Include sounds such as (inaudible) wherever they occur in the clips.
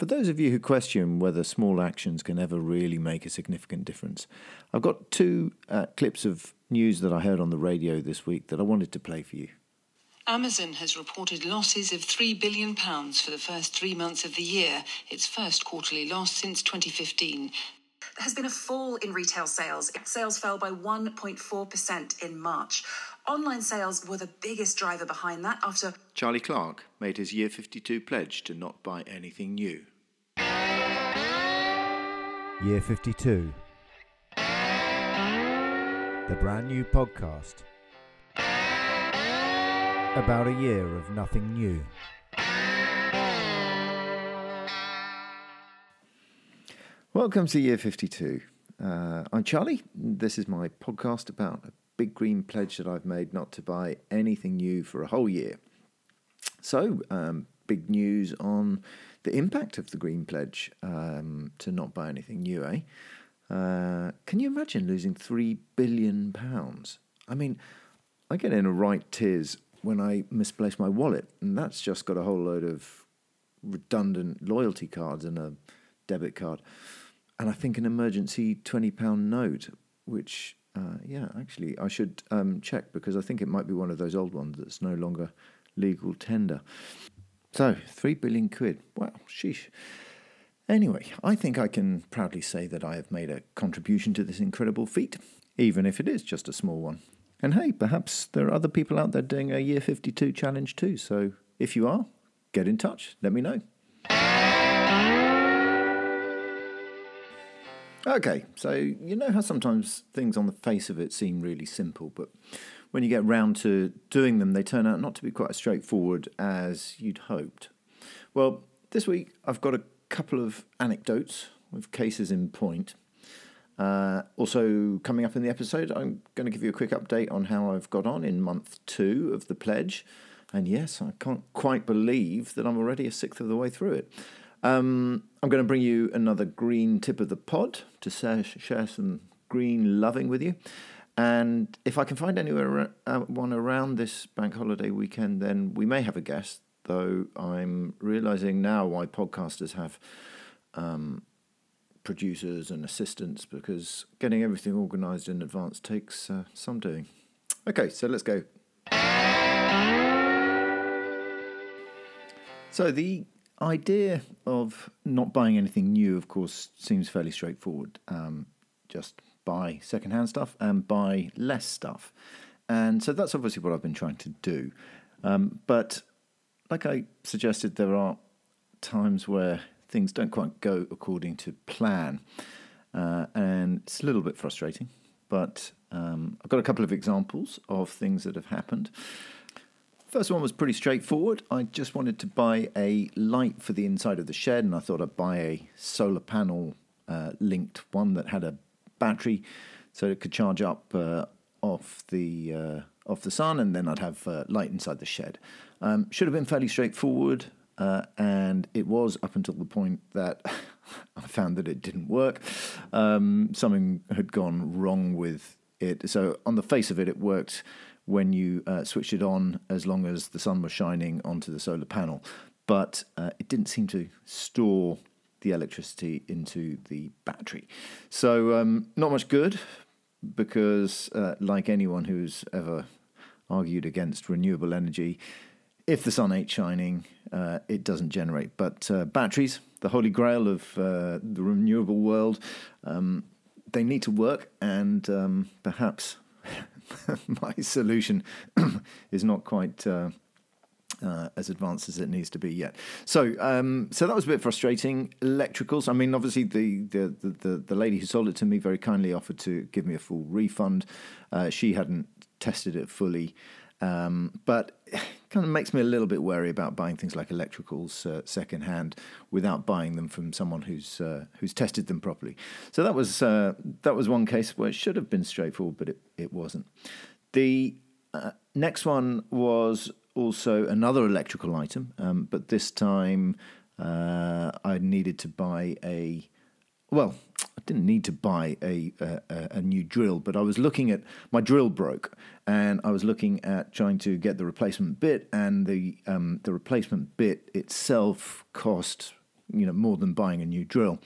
For those of you who question whether small actions can ever really make a significant difference, I've got two uh, clips of news that I heard on the radio this week that I wanted to play for you. Amazon has reported losses of £3 billion for the first three months of the year, its first quarterly loss since 2015. There has been a fall in retail sales. Sales fell by 1.4% in March. Online sales were the biggest driver behind that after Charlie Clark made his Year 52 pledge to not buy anything new. Year 52. The brand new podcast about a year of nothing new. Welcome to Year 52. Uh, I'm Charlie. This is my podcast about a big green pledge that I've made not to buy anything new for a whole year. So, um, big news on the impact of the green pledge um, to not buy anything new, eh? Uh, can you imagine losing three billion pounds? I mean, I get in a right tears when I misplace my wallet, and that's just got a whole load of redundant loyalty cards and a debit card and I think an emergency twenty pound note, which uh, yeah, actually I should um, check because I think it might be one of those old ones that's no longer legal tender. So three billion quid. Well, sheesh. Anyway, I think I can proudly say that I have made a contribution to this incredible feat, even if it is just a small one. And hey, perhaps there are other people out there doing a Year 52 challenge too. So if you are, get in touch. Let me know. Okay, so you know how sometimes things on the face of it seem really simple, but when you get round to doing them, they turn out not to be quite as straightforward as you'd hoped. Well, this week I've got a couple of anecdotes with cases in point. Uh, also, coming up in the episode, I'm going to give you a quick update on how I've got on in month two of the pledge. And yes, I can't quite believe that I'm already a sixth of the way through it. Um, I'm going to bring you another green tip of the pod to share some green loving with you. And if I can find anywhere uh, around this bank holiday weekend, then we may have a guest. Though I'm realizing now why podcasters have um, producers and assistants because getting everything organized in advance takes uh, some doing. Okay, so let's go. So the idea of not buying anything new, of course, seems fairly straightforward. Um, just buy secondhand stuff and buy less stuff. And so that's obviously what I've been trying to do. Um, but like I suggested, there are times where things don't quite go according to plan. Uh, and it's a little bit frustrating. But um, I've got a couple of examples of things that have happened. First one was pretty straightforward. I just wanted to buy a light for the inside of the shed, and I thought I'd buy a solar panel uh, linked one that had a battery, so it could charge up uh, off the uh, off the sun, and then I'd have uh, light inside the shed. Um, should have been fairly straightforward, uh, and it was up until the point that (laughs) I found that it didn't work. Um, something had gone wrong with it. So on the face of it, it worked when you uh, switched it on as long as the sun was shining onto the solar panel. But uh, it didn't seem to store the electricity into the battery. So, um, not much good because, uh, like anyone who's ever argued against renewable energy, if the sun ain't shining, uh, it doesn't generate. But uh, batteries, the holy grail of uh, the renewable world, um, they need to work, and um, perhaps (laughs) my solution (clears throat) is not quite uh, uh, as advanced as it needs to be yet. So, um, so that was a bit frustrating. Electricals. I mean, obviously, the, the the, the lady who sold it to me very kindly offered to give me a full refund. Uh, she hadn't tested it fully. Um, but kind of makes me a little bit wary about buying things like electricals uh, secondhand without buying them from someone who's uh, who's tested them properly. So that was uh, that was one case where it should have been straightforward, but it, it wasn't. The uh, next one was also another electrical item, um, but this time uh, I needed to buy a well, I didn't need to buy a, a, a new drill, but I was looking at my drill broke, and I was looking at trying to get the replacement bit, and the um, the replacement bit itself cost you know more than buying a new drill.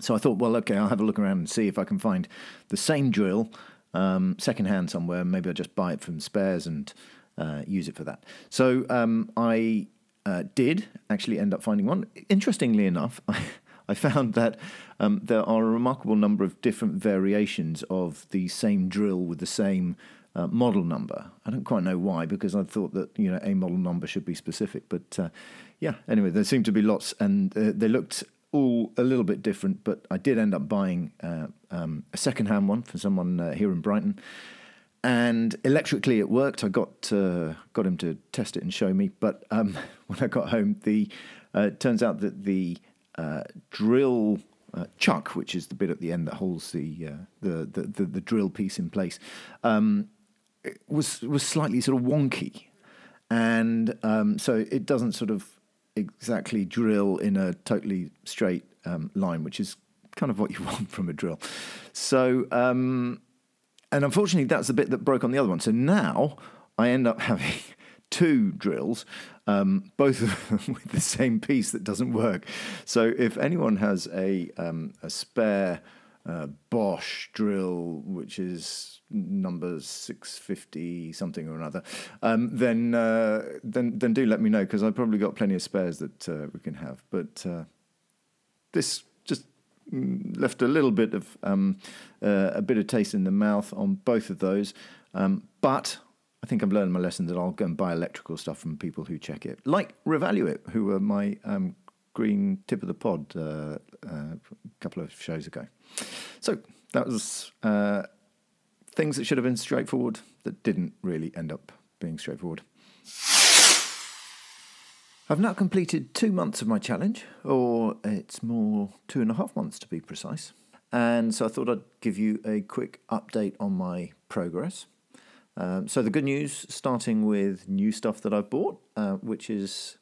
So I thought, well, okay, I'll have a look around and see if I can find the same drill um, secondhand somewhere. Maybe I'll just buy it from spares and uh, use it for that. So um, I uh, did actually end up finding one. Interestingly enough, (laughs) I, I found that um, there are a remarkable number of different variations of the same drill with the same uh, model number. I don't quite know why, because I thought that you know a model number should be specific. But uh, yeah, anyway, there seemed to be lots, and uh, they looked all a little bit different. But I did end up buying uh, um, a second-hand one for someone uh, here in Brighton, and electrically it worked. I got uh, got him to test it and show me. But um, (laughs) when I got home, the it turns out that the drill uh, chuck, which is the bit at the end that holds the uh, the, the, the, the drill piece in place, um, was was slightly sort of wonky, and um, so it doesn't sort of exactly drill in a totally straight um, line, which is kind of what you (laughs) want from a drill. So, um, and unfortunately, that's the bit that broke on the other one. So now I end up (laughs) having two drills, um, both of them (laughs) with the same piece that doesn't work. So if anyone has a um, a spare uh, Bosch drill, which is number six fifty something or another, um, then uh, then then do let me know because I've probably got plenty of spares that uh, we can have. But uh, this just mm, left a little bit of um, uh, a bit of taste in the mouth on both of those, um, but I think I've learned my lesson that I'll go and buy electrical stuff from people who check it, like Revaluate, who were my um, green tip of the pod uh, uh, a couple of shows ago. So that was uh, things that should have been straightforward that didn't really end up being straightforward. I've now completed two months of my challenge, or it's more two and a half months to be precise. And so I thought I'd give you a quick update on my progress. Um, so the good news, starting with new stuff that I've bought, uh, which is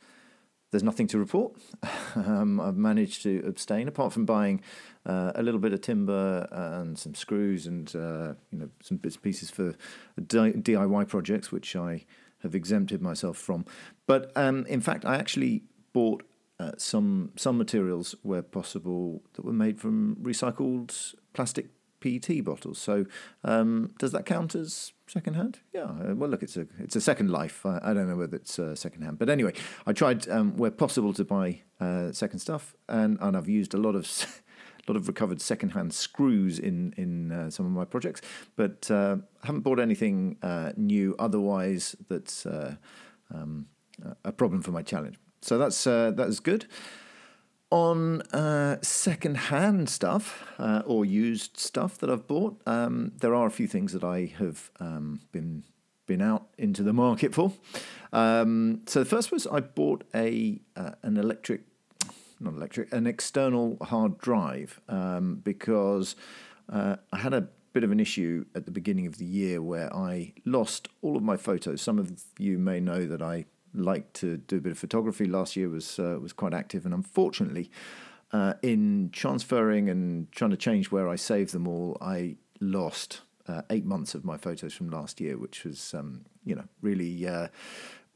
there's nothing to report. (laughs) um, I've managed to abstain, apart from buying uh, a little bit of timber and some screws and uh, you know some bits and pieces for DIY projects, which I have exempted myself from. But um, in fact, I actually bought uh, some some materials where possible that were made from recycled plastic PET bottles. So um, does that count as secondhand? Yeah. Uh, well, look, it's a it's a second life. I, I don't know whether it's uh, secondhand, but anyway, I tried um, where possible to buy uh, second stuff, and, and I've used a lot of. (laughs) A lot of recovered secondhand screws in in uh, some of my projects, but uh, haven't bought anything uh, new. Otherwise, that's um, a problem for my challenge. So that's that is good. On uh, second-hand stuff uh, or used stuff that I've bought, um, there are a few things that I have um, been been out into the market for. Um, so the first was I bought a uh, an electric, not electric, an external hard drive um, because uh, I had a bit of an issue at the beginning of the year where I lost all of my photos. Some of you may know that I like to do a bit of photography. Last year was uh, was quite active, and unfortunately, uh, in transferring and trying to change where I save them all, I lost uh, eight months of my photos from last year, which was um, you know really uh,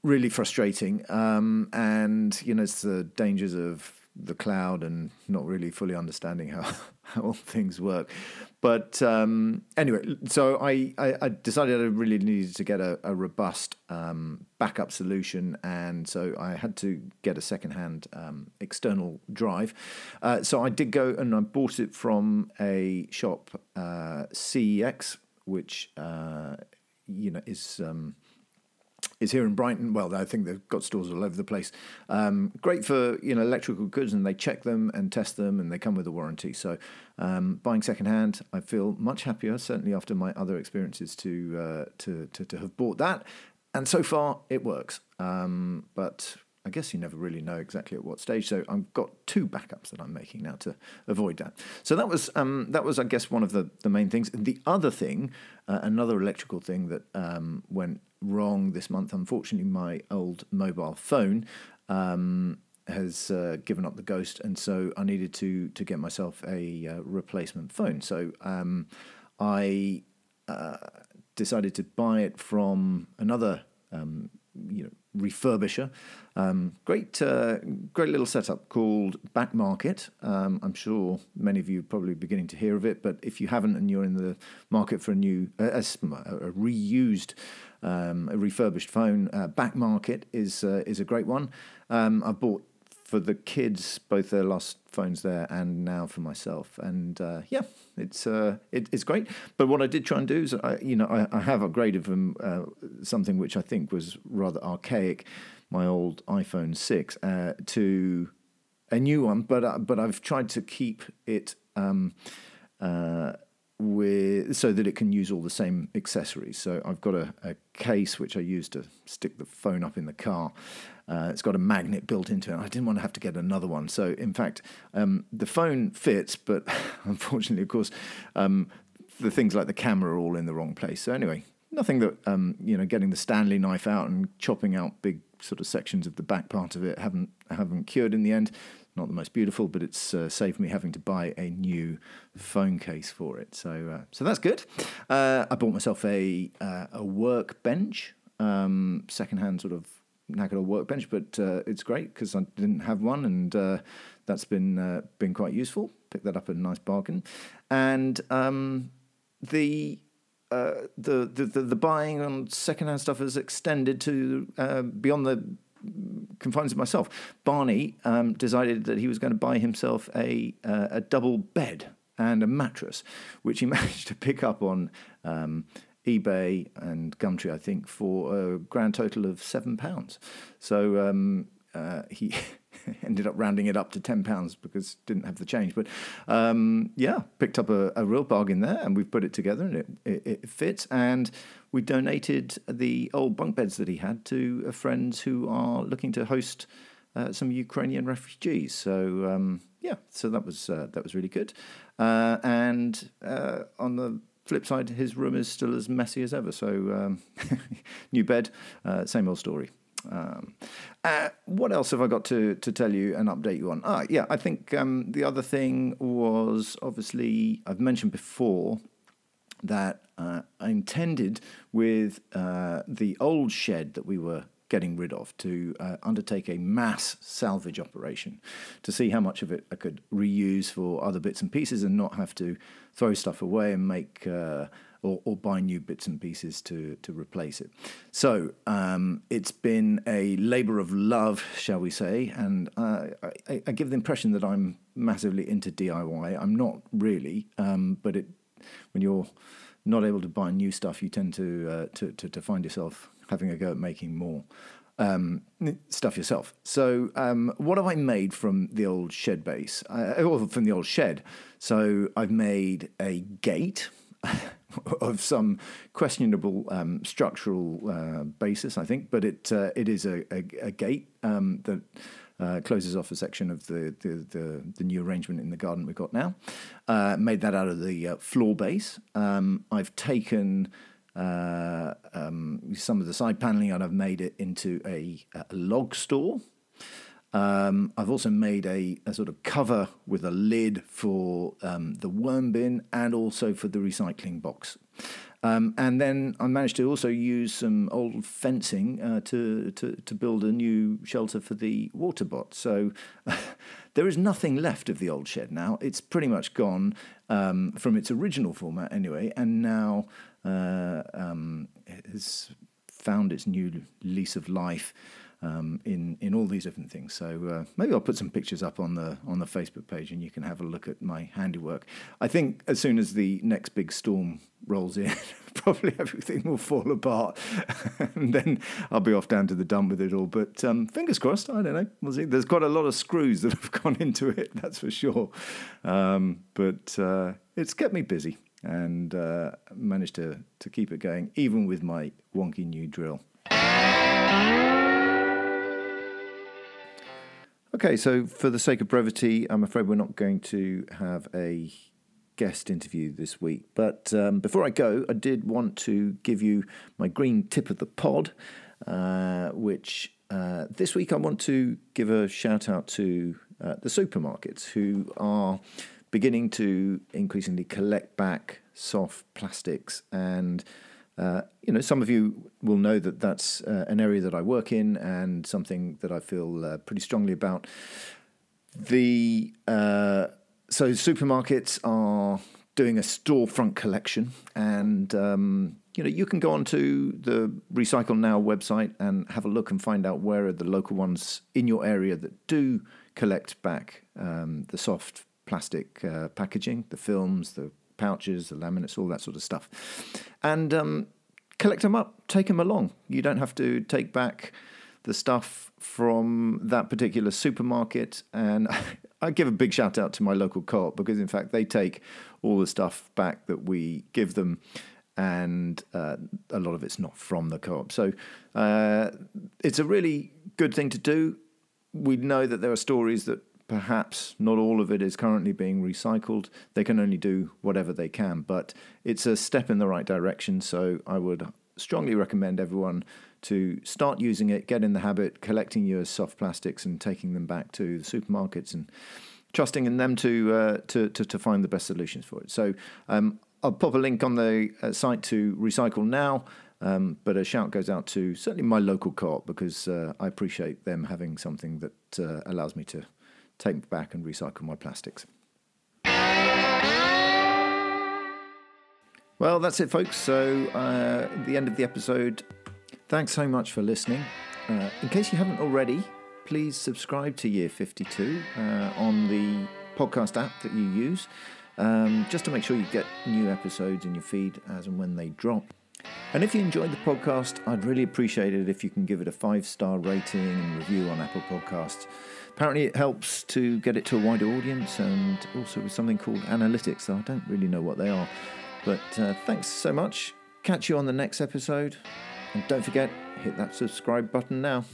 really frustrating. Um, and you know, it's the dangers of the cloud and not really fully understanding how, (laughs) how things work. But um, anyway, so I, I, I, decided I really needed to get a, a robust um, backup solution, and so I had to get a secondhand um, external drive. Uh, so I did go and I bought it from a shop, uh, CEX, which uh, you know is um, is here in Brighton. Well, I think they've got stores all over the place. Um, great for you know electrical goods, and they check them and test them, and they come with a warranty. So um, buying secondhand, I feel much happier. Certainly after my other experiences to uh, to, to, to have bought that, and so far it works. Um, but I guess you never really know exactly at what stage. So I've got two backups that I'm making now to avoid that. So that was um, that was I guess one of the the main things. The other thing, uh, another electrical thing that um, went wrong this month. Unfortunately, my old mobile phone. Um, has uh, given up the ghost, and so I needed to to get myself a uh, replacement phone. So um, I uh, decided to buy it from another um, you know refurbisher. Um, great, uh, great little setup called Back Market. Um, I'm sure many of you are probably beginning to hear of it, but if you haven't and you're in the market for a new, uh, a, a reused, um, a refurbished phone, uh, Back Market is uh, is a great one. Um, I bought for the kids both their lost phones there and now for myself. And uh, yeah it's uh, it, it's great. But what I did try and do is I, you know I, I have upgraded from uh, something which I think was rather archaic my old iPhone 6 uh, to a new one. But uh, but I've tried to keep it um, uh, with so that it can use all the same accessories. So I've got a, a case which I use to stick the phone up in the car. Uh, it's got a magnet built into it. I didn't want to have to get another one. So in fact, um, the phone fits, but (laughs) unfortunately, of course, um, the things like the camera are all in the wrong place. So anyway, nothing that um, you know, getting the Stanley knife out and chopping out big sort of sections of the back part of it haven't haven't cured in the end not the most beautiful, but it's uh, saved me having to buy a new phone case for it. So, uh, so that's good. Uh, I bought myself a uh, a workbench, um, secondhand sort of knackered workbench, but uh, it's great because I didn't have one, and uh, that's been been quite useful. Picked that up at a nice bargain, and um, the uh, the, the, the buying on secondhand stuff has extended to uh, beyond the confines of myself. Barney um, decided that he was going to buy himself a uh, a double bed and a mattress, which he (laughs) managed to pick up on um, eBay and Gumtree, I think, for a grand total of seven pounds. So um, uh, he (laughs) (laughs) ended up rounding it up to ten pounds because didn't have the change. But um, yeah, picked up a, a, real bargain there, and we've put it together, and it, it, it, fits. And we donated the old bunk beds that he had to friends who are looking to host uh, some Ukrainian refugees. So um, yeah, so that was uh, that was really good. Uh, and uh, on the flip side, his room is still as messy as ever. So um, (laughs) new bed, uh, same old story. Um, uh, what else have I got to, to tell you and update you on? Ah, yeah, I think um, the other thing was obviously I've mentioned before that uh, I intended with uh, the old shed that we were getting rid of to uh, undertake a mass salvage operation to see how much of it I could reuse for other bits and pieces and not have to throw stuff away and make uh, or, or buy new bits and pieces to, to replace it. So um, it's been a labour of love, shall we say, and uh, I, I, give the impression that I'm massively into DIY. I'm not really, um, but it when you're not able to buy new stuff, you tend to, uh, to, to, to find yourself having a go at making more. Um, stuff yourself. So, um, what have I made from the old shed base? Uh, or from the old shed? So, I've made a gate, (laughs) of some questionable um, structural uh, basis, I think, but it uh, it is a, a, a gate um, that uh, closes off a section of the, the, the, the, new arrangement in the garden we've got now. Uh, made that out of the uh, floor base. Um, I've taken uh, um, some of the side paneling and I've made it into a, a log store. Um, I've also made a, a, sort of cover with a lid for um, the worm bin and also for the recycling box. Um, and then I managed to also use some old fencing uh, to, to, to build a new shelter for the water butt. So (laughs) there is nothing left of the old shed now. It's pretty much gone um, from its original format anyway, and now uh, um, has found its new lease of life um, in in all these different things. So uh, maybe I'll put some pictures up on the on the Facebook page, and you can have a look at my handiwork. I think as soon as the next big storm rolls in, (laughs) probably everything will fall apart, (laughs) and then I'll be off down to the dump with it all. But um, fingers crossed. I don't know. We'll see. There's quite a lot of screws (laughs) that have gone into it. That's for sure. Um, but uh, it's kept me busy and uh, managed to to keep it going, even with my wonky new drill. Okay, so for the sake of brevity, I'm afraid we're not going to have a guest interview this week. But um, before I go, I did want to give you my green tip of the pod, uh, which uh, this week I want to give a shout out to uh, the supermarkets who are beginning to increasingly collect back soft plastics and uh, you know, some of you will know that that's uh, an area that I work in and something that I feel uh, pretty strongly about. The uh, so supermarkets are doing a storefront collection, and um, you know you can go onto the Recycle Now website and have a look and find out where are the local ones in your area that do collect back um, the soft plastic uh, packaging, the films, the pouches, the laminates, all that sort of stuff, and um, collect them up, take them along. You don't have to take back the stuff from that particular supermarket. And (laughs) I give a big shout out to my local co-op because, in fact, they take all the stuff back that we give them, and uh, a lot of it's not from the co-op. So uh, it's a really good thing to do. We know that there are stories that perhaps not all of it is currently being recycled. They can only do whatever they can, but it's a step in the right direction. So I would strongly recommend everyone to start using it, get in the habit, collecting your soft plastics and taking them back to the supermarkets and trusting in them to uh, to, to, to find the best solutions for it. So um, I'll pop a link on the uh, site to Recycle Now. Um, but a shout goes out to certainly my local co-op because uh, I appreciate them having something that uh, allows me to take back and recycle my plastics. Well, that's it, folks. So, uh, the end of the episode. Thanks so much for listening. Uh, in case you haven't already, please subscribe to Year 52 uh, on the podcast app that you use, um, just to make sure you get new episodes in your feed as and when they drop. And if you enjoyed the podcast, I'd really appreciate it if you can give it a five star rating and review on Apple Podcasts. Apparently, it helps to get it to a wider audience and also with something called analytics, so I don't really know what they are. But uh, thanks so much. Catch you on the next episode. And don't forget, hit that subscribe button now.